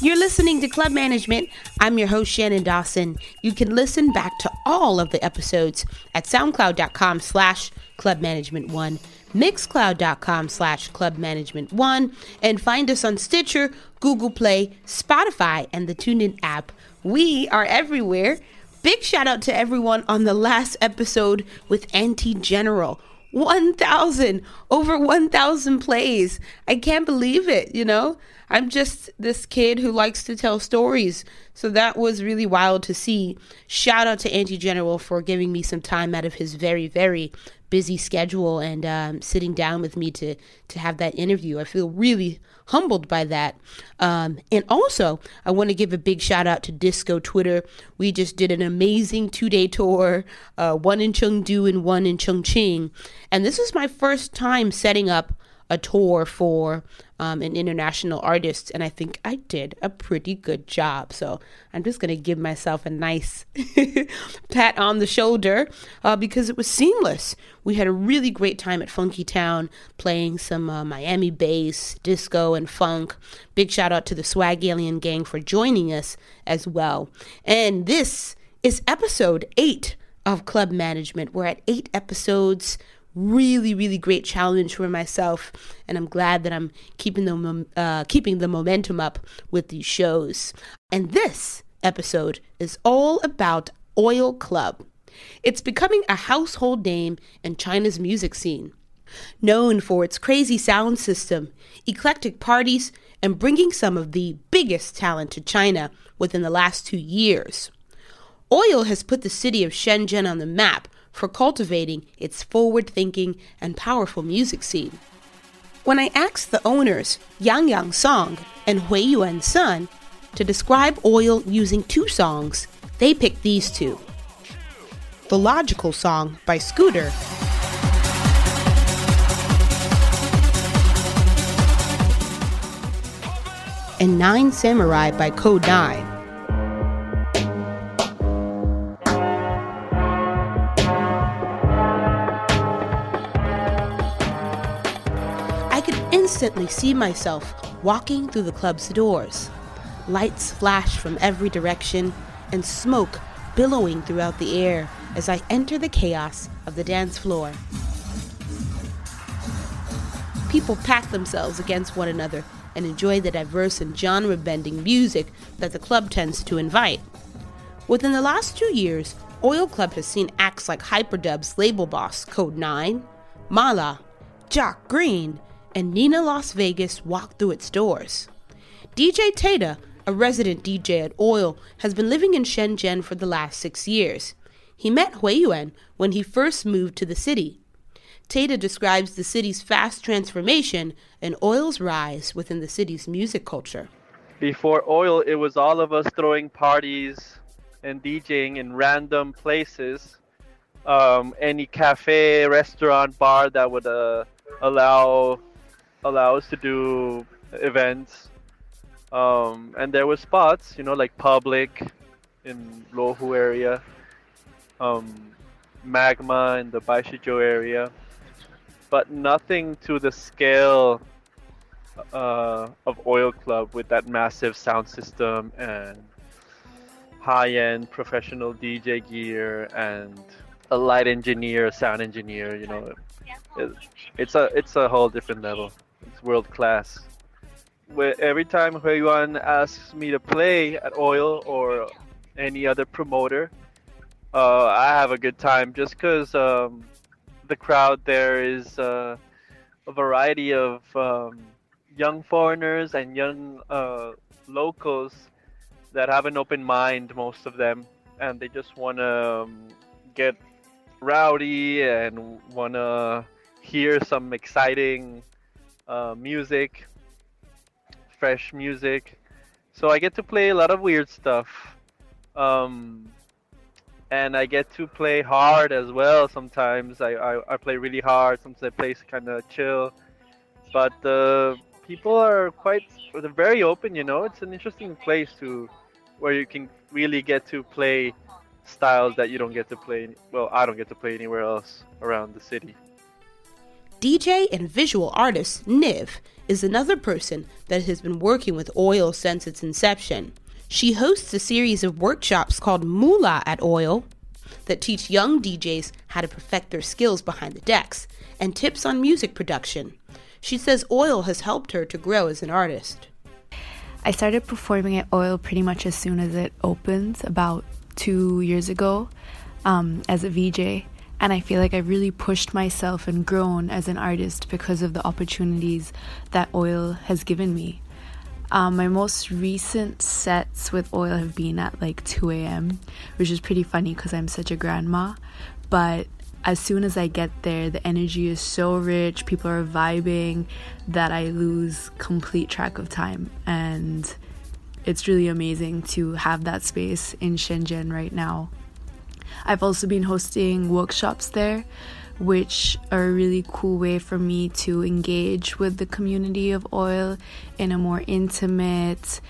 You're listening to Club Management. I'm your host, Shannon Dawson. You can listen back to all of the episodes at soundcloud.com slash clubmanagement1, mixcloud.com slash clubmanagement1, and find us on Stitcher, Google Play, Spotify, and the TuneIn app. We are everywhere. Big shout out to everyone on the last episode with Anti-General. 1,000, over 1,000 plays. I can't believe it, you know? I'm just this kid who likes to tell stories. So that was really wild to see. Shout out to Anti-General for giving me some time out of his very, very busy schedule and um, sitting down with me to to have that interview. I feel really humbled by that. Um, and also, I want to give a big shout out to Disco Twitter. We just did an amazing two day tour, uh, one in Chengdu and one in Chongqing. And this is my first time setting up a tour for um, an international artist, and I think I did a pretty good job. So I'm just going to give myself a nice pat on the shoulder uh, because it was seamless. We had a really great time at Funky Town playing some uh, Miami bass, disco, and funk. Big shout out to the Swag Alien Gang for joining us as well. And this is episode eight of Club Management. We're at eight episodes really really great challenge for myself and i'm glad that i'm keeping the uh, keeping the momentum up with these shows. And this episode is all about oil club. It's becoming a household name in china's music scene. Known for its crazy sound system eclectic parties and bringing some of the biggest talent to china within the last two years. Oil has put the city of shenzhen on the map for cultivating its forward thinking and powerful music scene. When I asked the owners, Yang Yang Song and Hui Yuan Sun, to describe oil using two songs, they picked these two. The Logical Song by Scooter and Nine Samurai by Code instantly see myself walking through the club's doors. Lights flash from every direction, and smoke billowing throughout the air as I enter the chaos of the dance floor. People pack themselves against one another and enjoy the diverse and genre bending music that the club tends to invite. Within the last two years, Oil Club has seen acts like Hyperdub's label boss Kode9, Mala, Jacques Greene, and Nina Las Vegas walked through its doors. DJ Tata, a resident DJ at Oil, has been living in Shenzhen for the last six years. He met Hui Yuan when he first moved to the city. Tata describes the city's fast transformation and Oil's rise within the city's music culture. Before Oil, it was all of us throwing parties and DJing in random places. Um, any cafe, restaurant, bar that would uh, allow allow us to do events. Um, and there were spots, you know, like public in Luohu area, um, magma in the Baishizhou area, but nothing to the scale uh, of Oil Club with that massive sound system and high-end professional DJ gear and a light engineer, a sound engineer. You know, it, it's a it's a whole different level. It's world class. Every time Yuan asks me to play at Oil or any other promoter, uh, I have a good time just because um, the crowd there is uh, a variety of um, young foreigners and young uh, locals that have an open mind, most of them, and they just want to um, get rowdy and want to hear some exciting uh, music, fresh music. So I get to play a lot of weird stuff. Um, and I get to play hard as well sometimes. I, I, I play really hard, sometimes I play kind of chill. But uh, people are quite, they're very open, you know? It's an interesting place to, where you can really get to play styles that you don't get to play, well, I don't get to play anywhere else around the city. DJ and visual artist Niv is another person that has been working with oil since its inception. She hosts a series of workshops called Moolah at Oil that teach young DJs how to perfect their skills behind the decks and tips on music production. She says oil has helped her to grow as an artist. I started performing at Oil pretty much as soon as it opened, about two years ago, um, as a VJ. And I feel like I've really pushed myself and grown as an artist because of the opportunities that Oil has given me. Um, my most recent sets with Oil have been at like 2 a.m., which is pretty funny because I'm such a grandma. But as soon as I get there, the energy is so rich, people are vibing that I lose complete track of time. And it's really amazing to have that space in Shenzhen right now. I've also been hosting workshops there, which are a really cool way for me to engage with the community of oil in a more intimate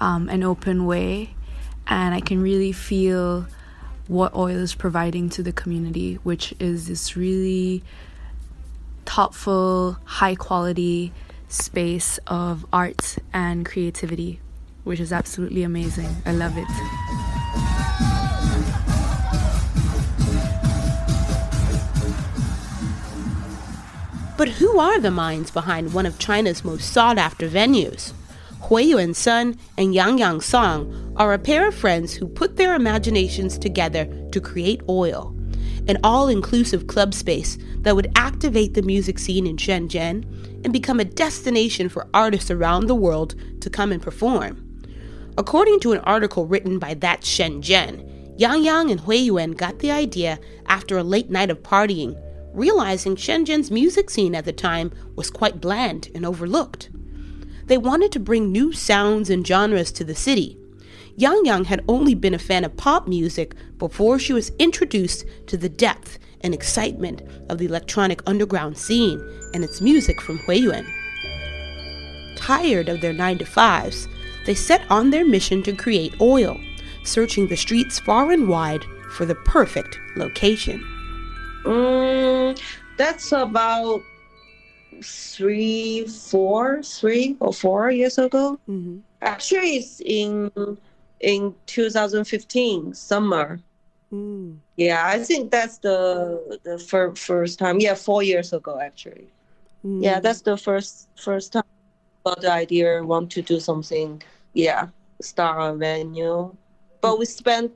um, and open way. And I can really feel what oil is providing to the community, which is this really thoughtful, high quality space of art and creativity, which is absolutely amazing. I love it. But who are the minds behind one of China's most sought after venues? Huiyuan Sun and Yang Yang Song are a pair of friends who put their imaginations together to create Oil, an all inclusive club space that would activate the music scene in Shenzhen and become a destination for artists around the world to come and perform. According to an article written by That Shenzhen, Yang Yang and Huiyuan got the idea after a late night of partying, realizing Shenzhen's music scene at the time was quite bland and overlooked. They wanted to bring new sounds and genres to the city. Yang Yang had only been a fan of pop music before she was introduced to the depth and excitement of the electronic underground scene and its music from Huiyuan. Tired of their 9 to 5s, they set on their mission to create oil, searching the streets far and wide for the perfect location. Mm, that's about three, four, three or four years ago. Mm-hmm. Actually, it's in in 2015 summer. Mm. Yeah, I think that's the the fir- first time. Yeah, four years ago actually. Mm. Yeah, that's the first first time got the idea want to do something. Yeah, start a venue, but we spent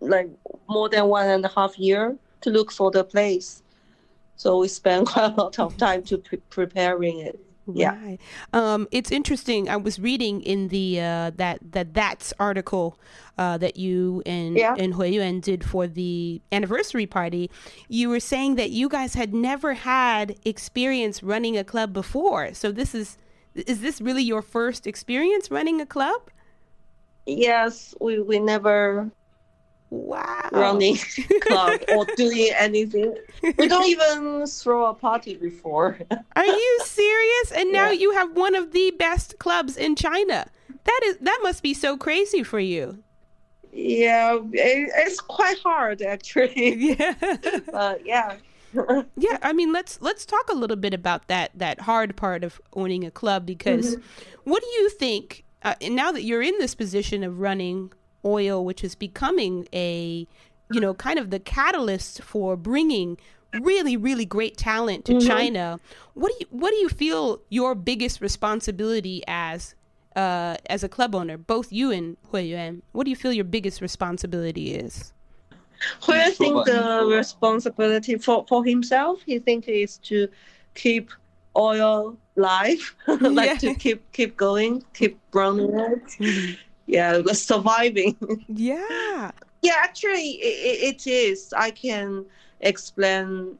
like more than one and a half year to look for the place. So we spent quite a lot of time to pre- preparing it. Yeah. Right. Um, it's interesting. I was reading in the uh, that that that's article uh, that you and Yeah. and Huiyuan did for the anniversary party. You were saying that you guys had never had experience running a club before. So this is is this really your first experience running a club? Yes, we, we never Wow. running club or doing anything. We don't even throw a party before. Are you serious? And now Yeah. you have one of the best clubs in China. That is that must be so crazy for you. yeah, it, it's quite hard actually. Yeah. But yeah. Yeah, I mean, let's let's talk a little bit about that that hard part of owning a club because what do you think? Uh, now that you're in this position of running oil, which is becoming a you know kind of the catalyst for bringing really really great talent to China, what do you what do you feel your biggest responsibility as uh, as a club owner, both you and Huiyuan? What do you feel your biggest responsibility is? Who I think the responsibility for, for himself, he think is to keep oil live, like Yeah. to keep keep going, keep running it. Mm-hmm. Yeah, surviving. Yeah. yeah, actually, it, it is. I can explain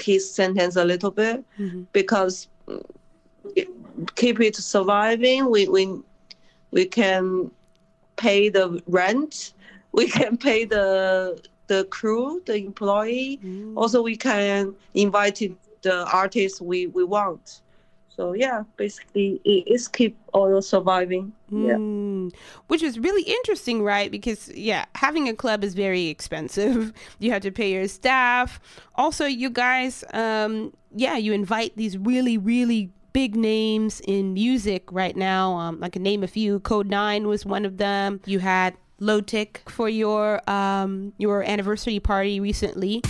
his sentence a little bit Mhm. because it- keep it surviving. We we we can pay the rent. We can pay the the crew, the employee. Mm. Also, we can invite the artists we, we want. So yeah, basically, it is keep oil surviving. Yeah. Mm, which is really interesting, right? Because yeah, having a club is very expensive. You have to pay your staff. Also, you guys, um, yeah, you invite these really, really big names in music right now. Um, I can name a few. Kode9 was one of them. You had Lotic for your um, your anniversary party recently.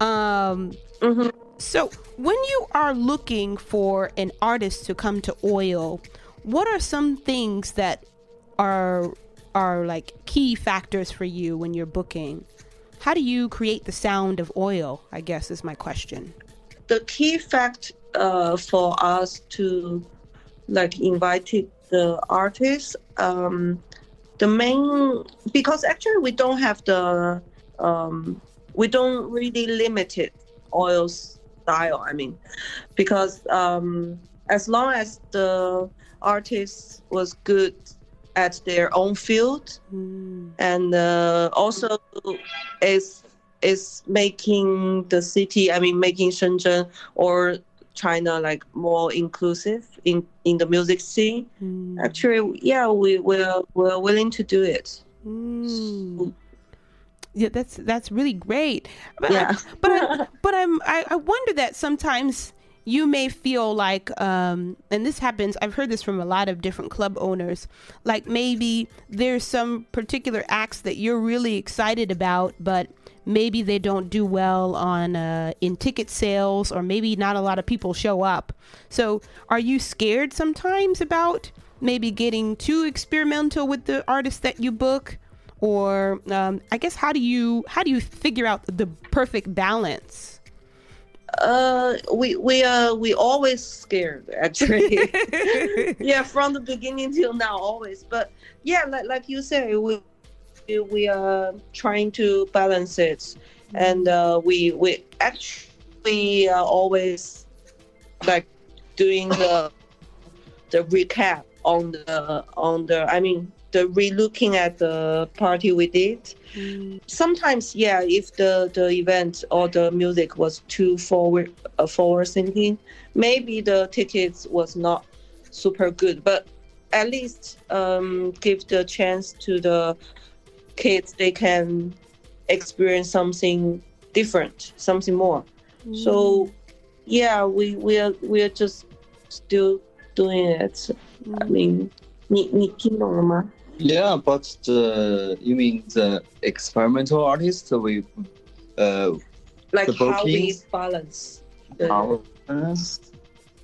Um, Mhm. so when you are looking for an artist to come to Oil, what are some things that are are like key factors for you when you're booking? How do you create the sound of Oil? I guess is my question. the key fact uh, for us to like invite the artists. Um, the main because actually we don't have the um, we don't really limit it oil style i mean because um, as long as the artist was good at their own field Mm, and uh, also is is making the city i mean making shenzhen or china like more inclusive in in the music scene mm, actually yeah we we're, we're willing to do it mm. Yeah, that's that's really great. But Yeah. I, but I, but I'm I, I wonder that sometimes you may feel like um and this happens I've heard this from a lot of different club owners like maybe there's some particular acts that you're really excited about but maybe they don't do well on uh, in ticket sales or maybe not a lot of people show up. So are you scared sometimes about maybe getting too experimental with the artists that you book? Or um, i guess how do you how do you figure out the perfect balance uh we we uh we always scared actually. Yeah from the beginning till now always. But yeah like, like you say we we are trying to balance it. And uh we we actually are always like doing the the recap on the on the i mean the re-looking at the party we did Mm, sometimes yeah if the the event or the music was too forward uh, forward thinking maybe the tickets was not super good but at least um give the chance to the kids they can experience something different something more so yeah we we are we are just still doing it i mean 你你听懂了吗 Yeah, but the you mean the experimental artists we uh like The how we bookings? balance 对 our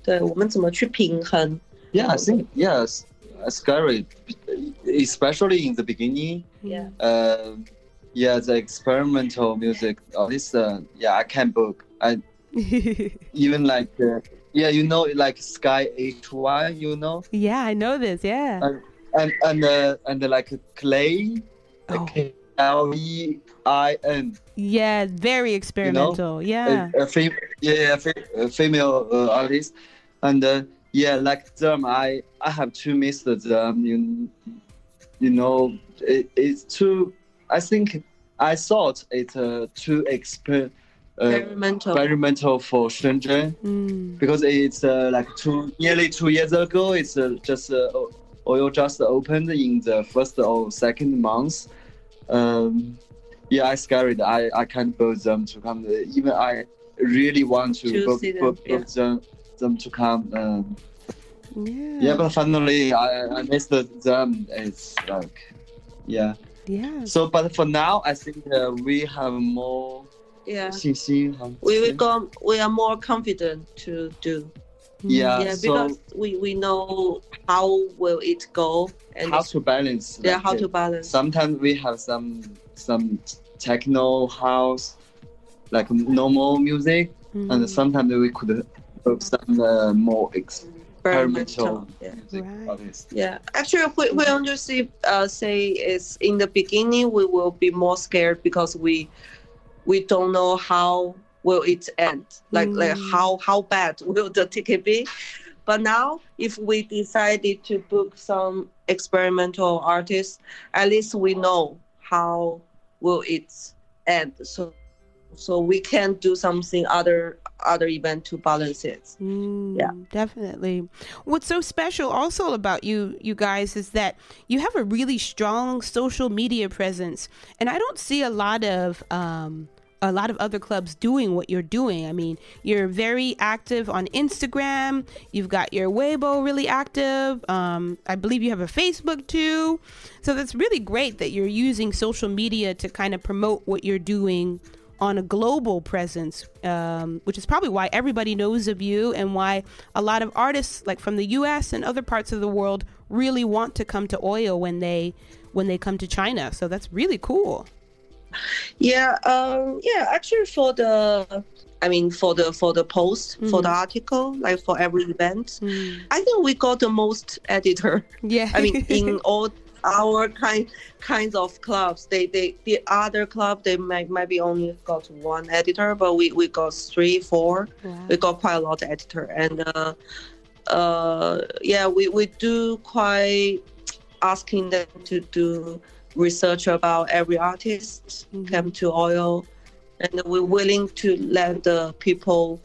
对我们怎么去平衡 yeah I think yes uh, scary especially in the beginning yeah uh, yeah the experimental music artists uh, yeah I can book I even like uh, yeah you know like Sky HY you know yeah i know this yeah Uh, and and uh, and uh, like clay Oh. K L E I N yeah very experimental yeah a, a fem- yeah, yeah fe- a female uh, artist, and uh, yeah, like them, I I have to miss them. You you know, it, it's too. I think I thought it's uh, too exper- uh, experimental experimental for Shenzhen Mm, because it's uh, like two nearly two years ago. It's uh, just uh, o- oil just opened in the first or second month. Um, yeah, I scared. I I can't book them to come. Even I really want to, To book, them, book, yeah. book them them to come. Um, yeah yeah, but finally I I missed them. It's like yeah. yeah So, but for now, I think uh, we have more yeah 信心. we we go we are more confident to do Yeah, yeah so because we we know how will it go and how to balance. yeah like, how uh, to balance. sometimes we have some some techno house like normal music Mm, and sometimes we could have some uh, more experimental yeah. music Right. yeah. Actually we, we honestly uh, say is in the beginning we will be more scared because we we don't know how will it end like like Mm. how how bad will the ticket be but now if we decided to book some experimental artists at least we know how will it end so so we can do something other other event to balance it. Mm, Yeah. definitely. What's so special also about you, you guys, is that you have a really strong social media presence, and I don't see a lot of um, a lot of other clubs doing what you're doing. I mean, you're very active on Instagram. You've got your Weibo really active. Um, I believe you have a Facebook too. So that's really great that you're using social media to kind of promote what you're doing on a global presence, um, which is probably why everybody knows of you and why a lot of artists, like from the U.S. and other parts of the world, really want to come to Oil when they when they come to China. So that's really cool. Yeah, um, yeah. Actually, for the, I mean, for the for the post for the article, like for every event, I think we got the most editor. Yeah, I mean, in all our kind kinds of clubs, they they the other club they might maybe only got one editor, but we we got three, four. Wow. We got quite a lot of editor, and uh, uh, yeah, we we do quite asking them to do research about every artist Mhm. come to oil, and we're willing to let the people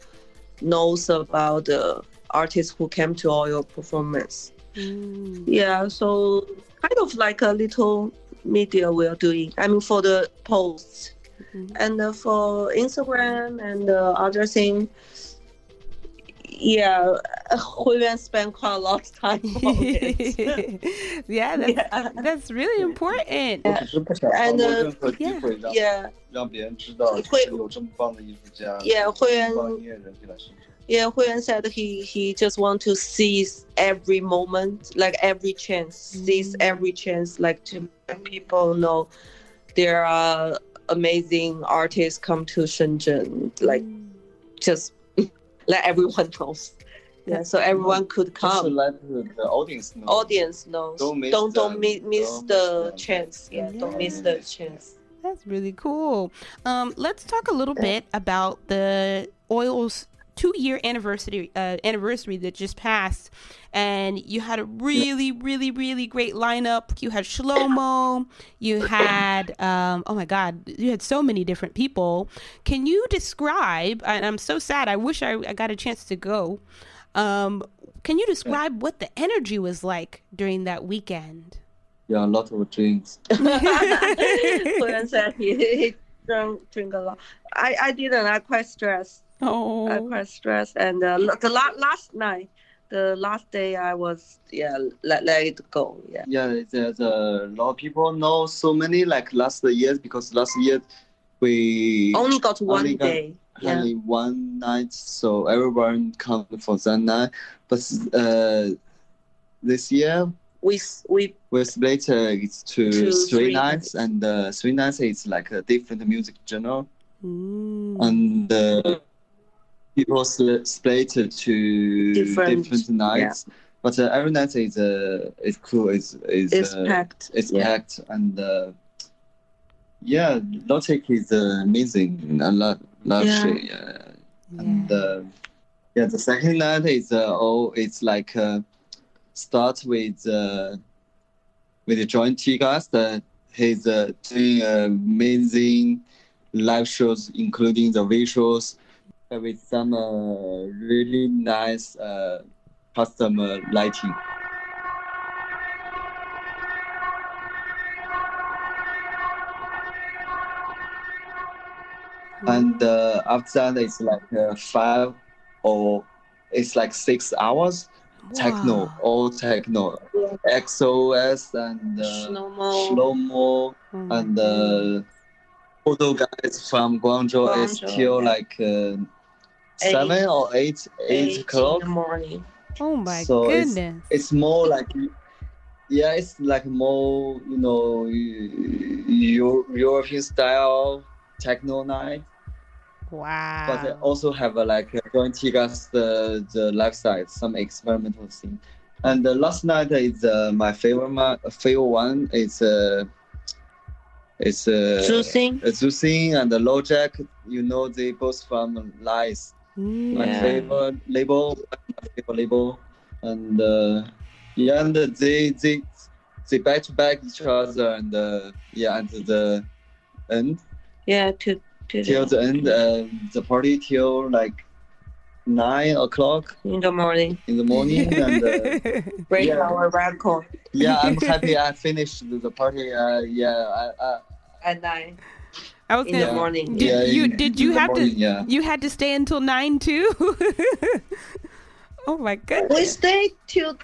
knows about the artists who came to oil performance. Mm. Yeah, so kind of like a little media we're doing. I mean, for the posts Mhm. and uh, for Instagram and uh, other thing yeah, Julian spent quite a lot of time on it. yeah, that's, yeah, that's really important. Yeah. And uh, yeah, yeah. 让别人知道有这么棒的艺术家，这么棒音乐人进来欣赏。Yeah, Huiyuan said he he just want to seize every moment, like every chance, seize mm. every chance, like to let people know there are amazing artists come to Shenzhen, like mm. just let everyone knows. Yeah, so everyone could 就是 come. let the audience know. Audience knows. Don't miss don't don't them. mi- miss Don't the miss chance. Yeah, don't miss the chance. That's really cool. Um, let's talk a little bit about the oil's two year anniversary uh, anniversary that just passed, and you had a really, really, really great lineup. You had Shlomo, you had um, oh my god, you had so many different people. Can you describe? And I'm so sad. I wish I, I got a chance to go. Um, can you describe what the energy was like during that weekend? Yeah, a lot of drinks. Huiyuan said he, he drank drink a lot. I, I didn't. I quite stressed. I Oh, quite stressed. And uh, the la- last night, the last day, I was yeah let, let it go. Yeah. Yeah, there's a lot of people know so many like last year because last year we Only got one Only got- day. Yeah. only one night, so everyone come for that night. But uh, this year We we we split uh, it to To three, three nights, nights. and uh, three nights is like a different music genre, Mm. and uh, people sl- split to Different, different, nights. But uh, every night is uh, is cool. Is is it's uh, packed. it's yeah. packed and uh, yeah, Lotic is uh, amazing. I love love Yeah. it. Yeah. And uh, yeah, the second night is uh, oh, it's like uh, start with uh, with John Tigas. Uh, he's uh, doing amazing live shows, including the visuals, uh, with some uh, really nice uh, custom uh, lighting. and uh, after that it's like uh, five or it's like six hours techno all techno Yeah. xos and uh, Shlomo. Shlomo Mm. and uh, photo guys from guangzhou is Guangzhou, till yeah. like uh, seven or eight eight Eight o'clock in the morning. Oh my So it's- goodness. it's more like yeah it's like more you know Eu- european style techno night wow. but they also have a, like uh, joint Tigas the the left side, some experimental thing. And the last night is uh, my favorite ma- favorite one. It's uh, it's uh, Zhu Xing. uh, Zhu Xing and the Low Jack. You know they both from Lies, my Yeah. favorite label, my favorite label, and uh, yeah, and they they they back to back each other and uh, yeah, and the end Yeah, to till, till the end uh, the party till like nine o'clock in the morning. in the morning and uh, Break Yeah. our record yeah i'm happy i finished the party uh, yeah I, I, at nine I was in gonna. the morning. Did yeah, you did you have morning, to yeah you had to stay until nine too? oh my god, We goodness! stayed till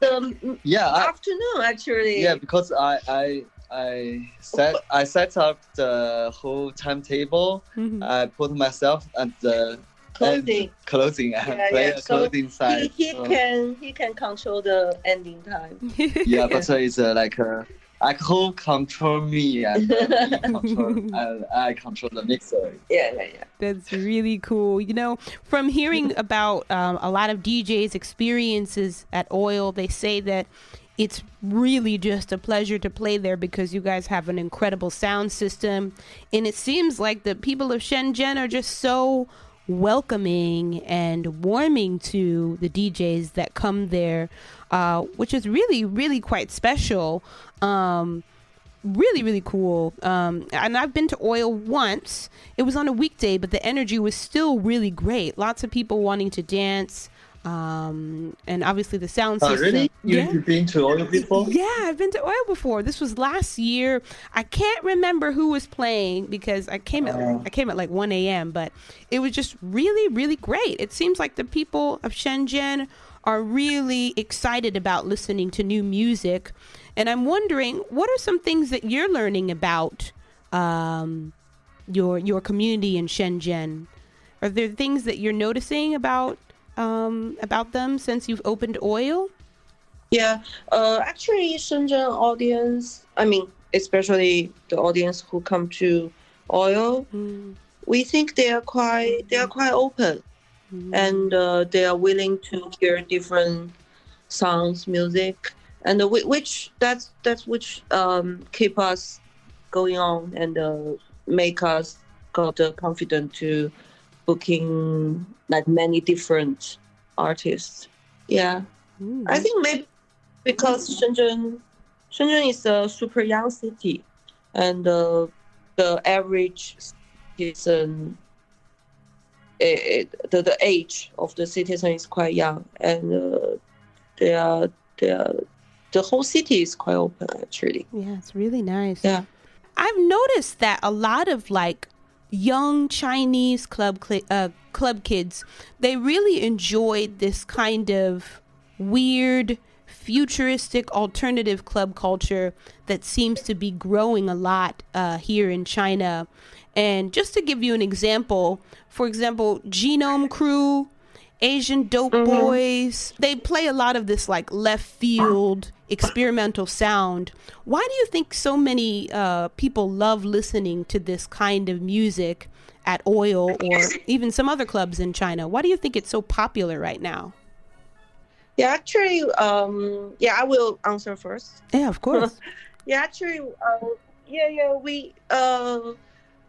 the yeah I, afternoon actually. yeah because i i i set i set up the whole timetable Mhm. i put myself at the closing closing and Yeah, play yeah, the so clothing He, he so- can he can control the ending time. yeah but it's uh, like uh, alcohol control me and uh, me control, and i control the mixer Yeah, yeah, yeah. That's really cool. You know, from hearing about um, a lot of DJs' experiences at Oil, they say that it's really just a pleasure to play there because you guys have an incredible sound system. And it seems like the people of Shenzhen are just so welcoming and warming to the DJs that come there, uh, which is really, really quite special. Um, really really cool um and i've been to oil once it was on a weekday but the energy was still really great lots of people wanting to dance um and obviously the sound oh system really you, yeah you've been to oil before yeah, I've been to oil before. This was last year. I can't remember who was playing because I came at Oh. I came at like 1 a.m. But it was just really, really great. It seems like the people of Shenzhen are really excited about listening to new music, and I'm wondering what are some things that you're learning about um, your your community in Shenzhen. Are there things that you're noticing about um, about them since you've opened oil? Yeah, uh, actually, Shenzhen audience, I mean, especially the audience who come to oil, Mm, we think they are quite they are quite open mm. and uh, they are willing to hear different sounds, music, and uh, which that's that's which um, keep us going on and uh, make us got the confidence to booking like many different artists. Yeah. Mm, I think maybe because Shenzhen, Shenzhen is a super young city, and uh, the average citizen, it, the the age of the citizen is quite young, and uh, they are they are the whole city is quite open actually. Yeah, it's really nice. Yeah. I've noticed that a lot of like young Chinese club cli- uh, club kids, they really enjoyed this kind of weird futuristic alternative club culture that seems to be growing a lot uh, here in China. And just to give you an example, for example, Genome Crew, Asian Dope Boys, they play a lot of this like left field experimental sound. Why do you think so many uh, people love listening to this kind of music at Oil or even some other clubs in China? Why do you think it's so popular right now? Yeah, actually, um, yeah, I will answer first. Yeah, of course. Yeah, actually, uh, yeah, yeah, we, uh,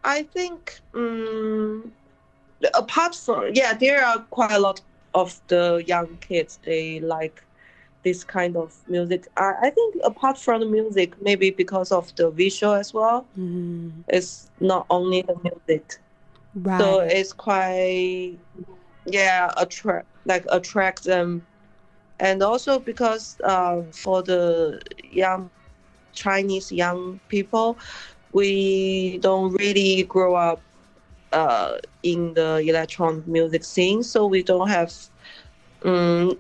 I think, um, apart from, yeah, there are quite a lot of the young kids, they like this kind of music. I, I think apart from the music, maybe because of the visual as well, Mm, it's not only the music. right. So it's quite, yeah, attract, like attract them. And also because uh, for the young Chinese young people, we don't really grow up uh, in the electronic music scene, so we don't have. Um,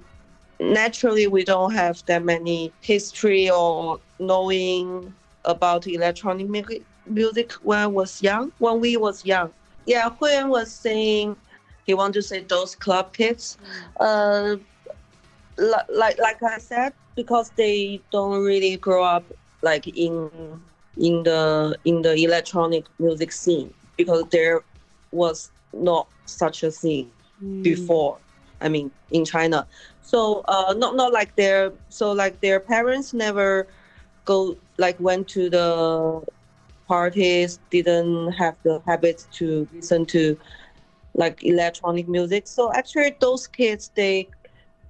naturally, we don't have that many history or knowing about electronic music music when I was young. When we was young, yeah, Huiyuan was saying he want to say those club kids. Uh, like like I said, because they don't really grow up like in in the in the electronic music scene because there was not such a thing Mm, before. I mean, in China, so uh, not not like their so like their parents never go like went to the parties, didn't have the habit to listen to like electronic music. So actually, those kids they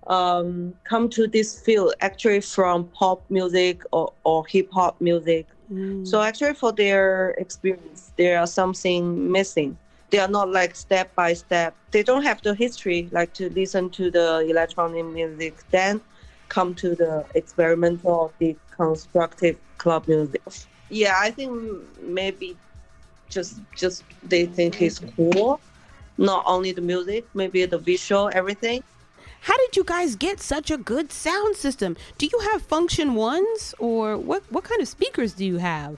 um, come to this field actually from pop music or, or hip hop music Mm. So actually, for their experience, there are something missing. They are not like step by step. They don't have the history like to listen to the electronic music, then come to the experimental or the constructive club music. Yeah, I think maybe just just they think it's cool. Not only the music, maybe the visual, everything. How did you guys get such a good sound system? Do you have Funktion-Ones or what what kind of speakers do you have?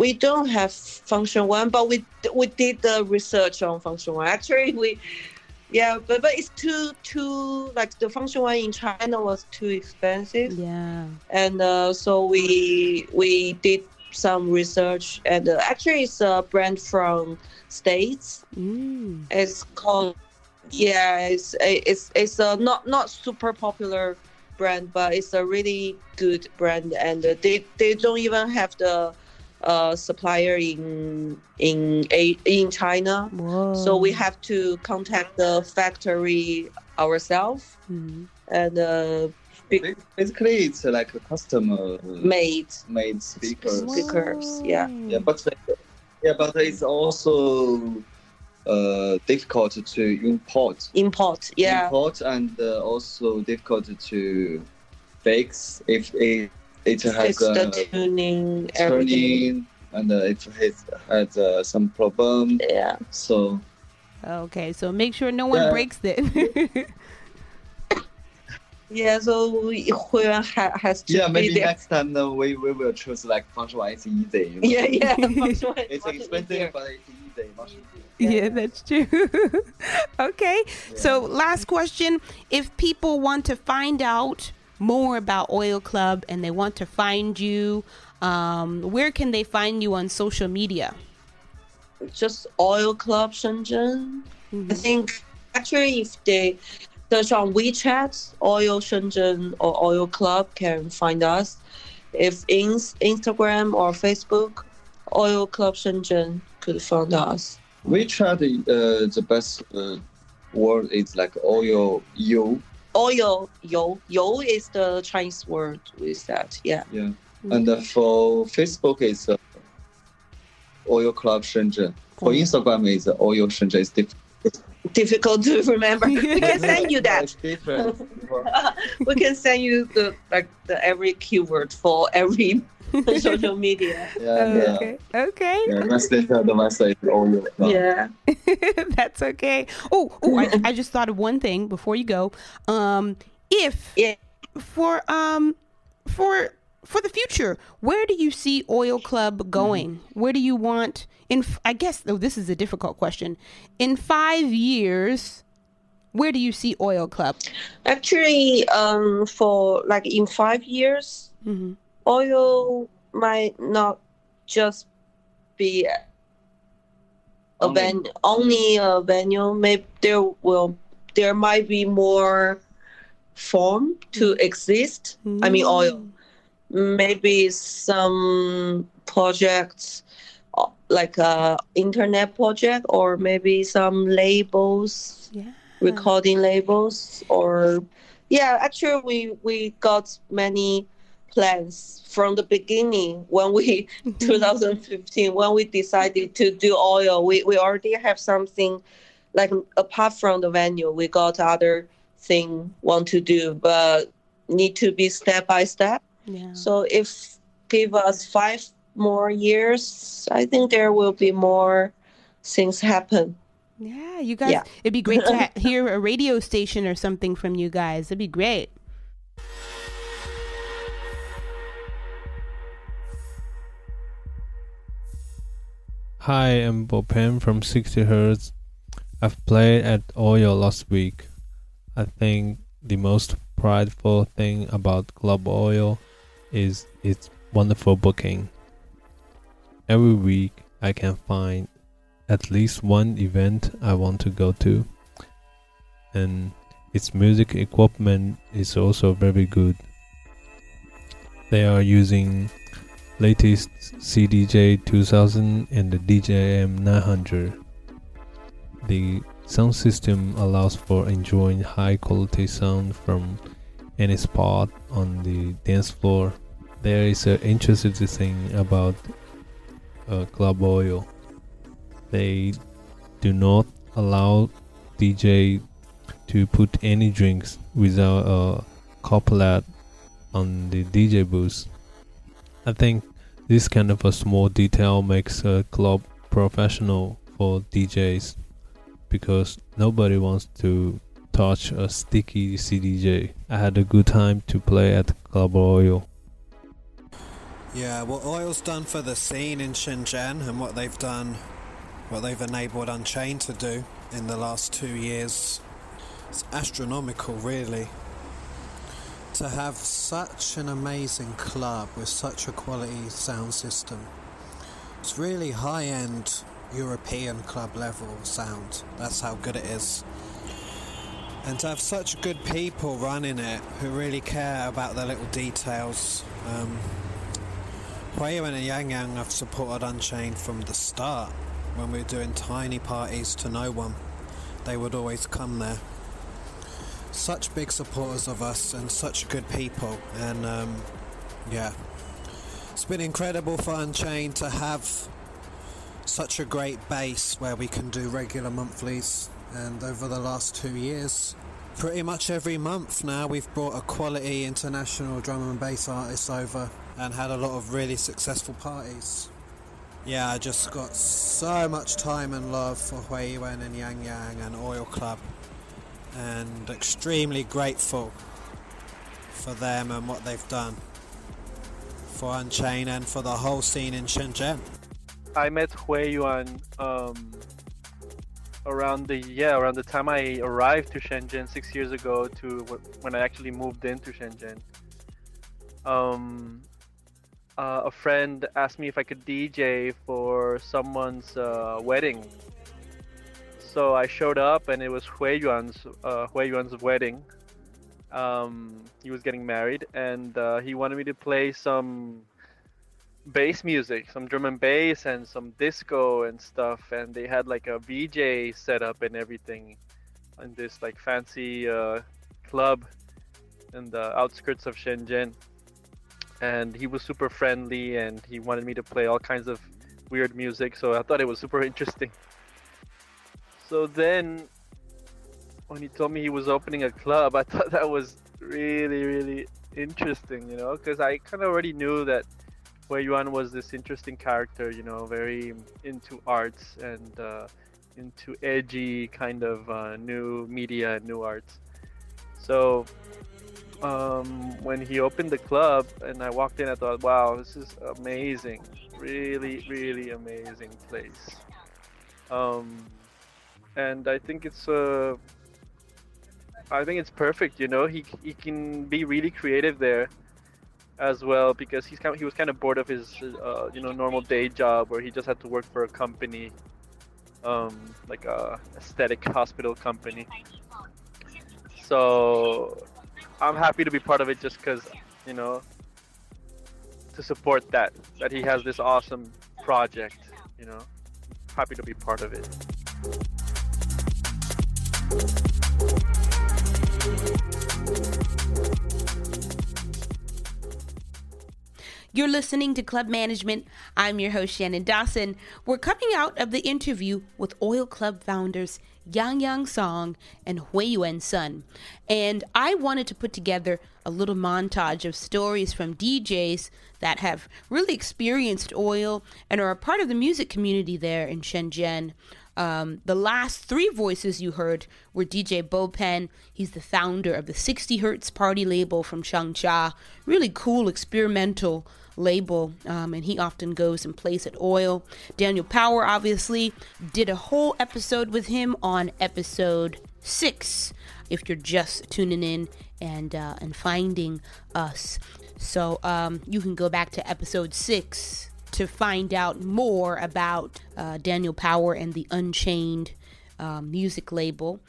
We don't have Funktion-One, but we we did the research on Funktion-One. Actually, we yeah, but but it's too too like the Funktion-One in China was too expensive, Yeah. and uh, so we we did some research, and uh, actually it's a brand from states. Mm. It's called yeah, it's it's it's a not not super popular brand, but it's a really good brand, and uh, they they don't even have the uh, supplier in in a in China. Whoa. So we have to contact the factory ourselves Mhm. and uh, be- Basically, it's like a customer made made speakers. Speakers, yeah. Yeah, but yeah, but it's also uh, difficult to import. import. Yeah, Import and uh, also difficult to fix if it it has fix the uh, tuning, everything. and uh, it has uh, some problem. Yeah. So Okay, so make sure no one Yeah. breaks it. Yeah, so we- Huiyuan ha- has to yeah, be maybe there. next time uh, we, we will choose like Funktion-One. It's easy. you know. Yeah, yeah. Funktion-One is It's expensive, but it's easy. Much yeah. that's true. okay. So, last question. If people want to find out more about Oil Club and they want to find you, um, where can they find you on social media? just Oil Club Shenzhen. I Mhm. think actually if they search on WeChat, Oil Shenzhen or Oil Club can find us. If in Instagram or Facebook, Oil Club Shenzhen could find us. WeChat, uh, the best uh, word is like oil you. Oil, yo, yo is the Chinese word with that. Yeah. Yeah. And uh, for Facebook, it's uh, Oil Club Shenzhen. For Mm. Instagram, it's uh, Oil Shenzhen. It's different. Difficult to remember. we can send you that. It's different. we can send you the like the every keyword for every social media. yeah, yeah. Okay. Okay. Yeah, message the message Oil Yeah. That's okay. Oh, oh I, I just thought of one thing before you go. Um, if Yeah. for um for for the future, where do you see Oil Club going? Where do you want in? I guess though this is a difficult question. In five years, where do you see Oil Club? Actually, um, for like in five years, hmm oil might not just be a Only- venue, only a venue. Maybe there will, there might be more form to exist. I mean, oil. Maybe some projects uh, like a internet project, or maybe some labels Yeah. recording labels or yeah actually we we got many plans from the beginning when we 2015 when we decided to do oil we, we already have something like apart from the venue we got other thing want to do but need to be step by step Yeah. so if give us five more years i think there will be more things happen Yeah, you guys. Yeah. It'd be great to ha- hear a radio station or something from you guys. It'd be great. Hi, I'm Bopen from 60 Hertz. I've played at Oyo last week. I think the most prideful thing about Club Oil is its wonderful booking. Every week I can find at least one event I want to go to. And its music equipment is also very good. They are using latest CDJ 2000 and the DJM 900. The sound system allows for enjoying high quality sound from any spot on the dance floor. there is an interesting thing about uh, Club Oil. They do not allow DJ to put any drinks without a couplet on the DJ booth. I think this kind of a small detail makes a club professional for DJs because nobody wants to touch a sticky CDJ. I had a good time to play at Club Oil. Yeah, what Oil's done for the scene in Shenzhen and what they've done, what they've enabled Unchained to do in the last two years, it's astronomical, really. To have such an amazing club with such a quality sound system. It's really high end European club level sound. That's how good it is. And to have such good people running it who really care about the little details. Um, Huiyuan and Yang Yang have supported Unchained from the start. When we were doing tiny parties to no one, they would always come there. Such big supporters of us and such good people. And um, yeah, it's been incredible for Unchained to have such a great base where we can do regular monthlies. And over the last two years, pretty much every month now, we've brought a quality international drum and bass artist over and had a lot of really successful parties. Yeah, I just got so much time and love for Huiyuan and Yang Yang and Oil Club, and extremely grateful for them and what they've done for Unchained and for the whole scene in Shenzhen. I met Huiyuan um, around the yeah around the time I arrived to Shenzhen six years ago to when I actually moved into Shenzhen. Um, uh, a friend asked me if I could DJ for someone's uh, wedding. So I showed up and it was Huiyuan's uh, Huiyuan's wedding. Um, he was getting married and uh, he wanted me to play some bass music, some drum and bass and some disco and stuff. And they had like a VJ set up and everything in this like fancy uh, club in the outskirts of Shenzhen. And he was super friendly and he wanted me to play all kinds of weird music. So I thought it was super interesting. So then when he told me he was opening a club, I thought that was really, really interesting, you know, because I kind of already knew that Huiyuan was this interesting character, you know, very into arts and uh, into edgy kind of uh, new media and new arts. So um, when he opened the club and I walked in, I thought, wow, this is amazing. Really, really amazing place. Um, and I think it's uh, I think it's perfect. You know, he he can be really creative there as well because he's kind of, he was kind of bored of his uh, you know normal day job where he just had to work for a company um, like a aesthetic hospital company. So i'm happy to be part of it just because you know to support that that he has this awesome project you know? Happy to be part of it You're listening to Club Management. I'm your host, Shannon Dawson. We're coming out of the interview with Oil Club founders Yang Yang Song and Hui Huiyuan Sun. And I wanted to put together a little montage of stories from DJs that have really experienced oil and are a part of the music community there in Shenzhen. Um, the last three voices you heard were DJ Bo Pen. He's the founder of the 60 Hertz party label from Changsha. Really cool experimental label, um, and he often goes and plays at Oil. Daniel Power obviously did a whole episode with him on episode six. If you're just tuning in and uh, and finding us, so um, you can go back to episode six to find out more about uh, Daniel Power and the Unchained um, music label.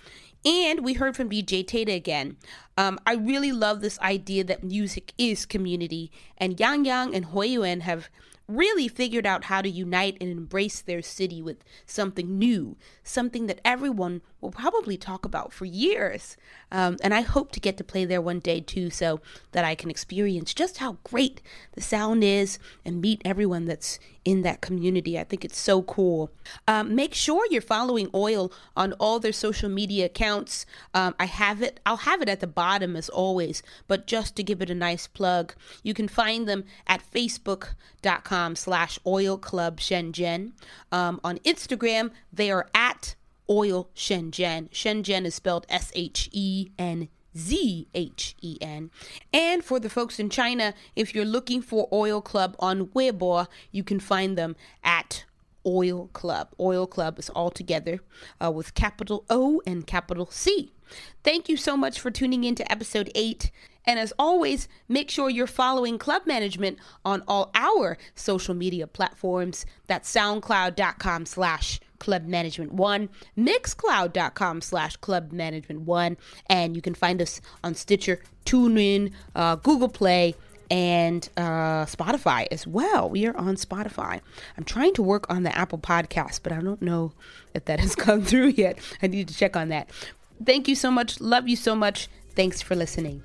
And we heard from DJ Tata again. Um, I really love this idea that music is community, and Yang Yang and Huiyuan have really figured out how to unite and embrace their city with something new, something that everyone will probably talk about for years. Um, and I hope to get to play there one day too, so that I can experience just how great the sound is and meet everyone that's in that community. I think it's so cool. Um, make sure you're following Oil on all their social media accounts. Um, I have it. I'll have it at the bottom as always, but just to give it a nice plug, you can find them at facebook.com slash oil club shenzhen. Um, on Instagram, they are at oil shenzhen. Shenzhen is spelled S H E N Z H E N. And for the folks in China, if you're looking for Oil Club on Weibo, you can find them at Oil Club. Oil Club is all together uh, with capital O and capital C. Thank you so much for tuning in to episode 8. And as always, make sure you're following Club Management on all our social media platforms. That's soundcloud.com slash Club Management One, Mixcloud.com slash Club Management One, and you can find us on Stitcher, TuneIn, uh, Google Play, and uh, Spotify as well. We are on Spotify. I'm trying to work on the Apple Podcast, but I don't know if that has come through yet. I need to check on that. Thank you so much. Love you so much. Thanks for listening.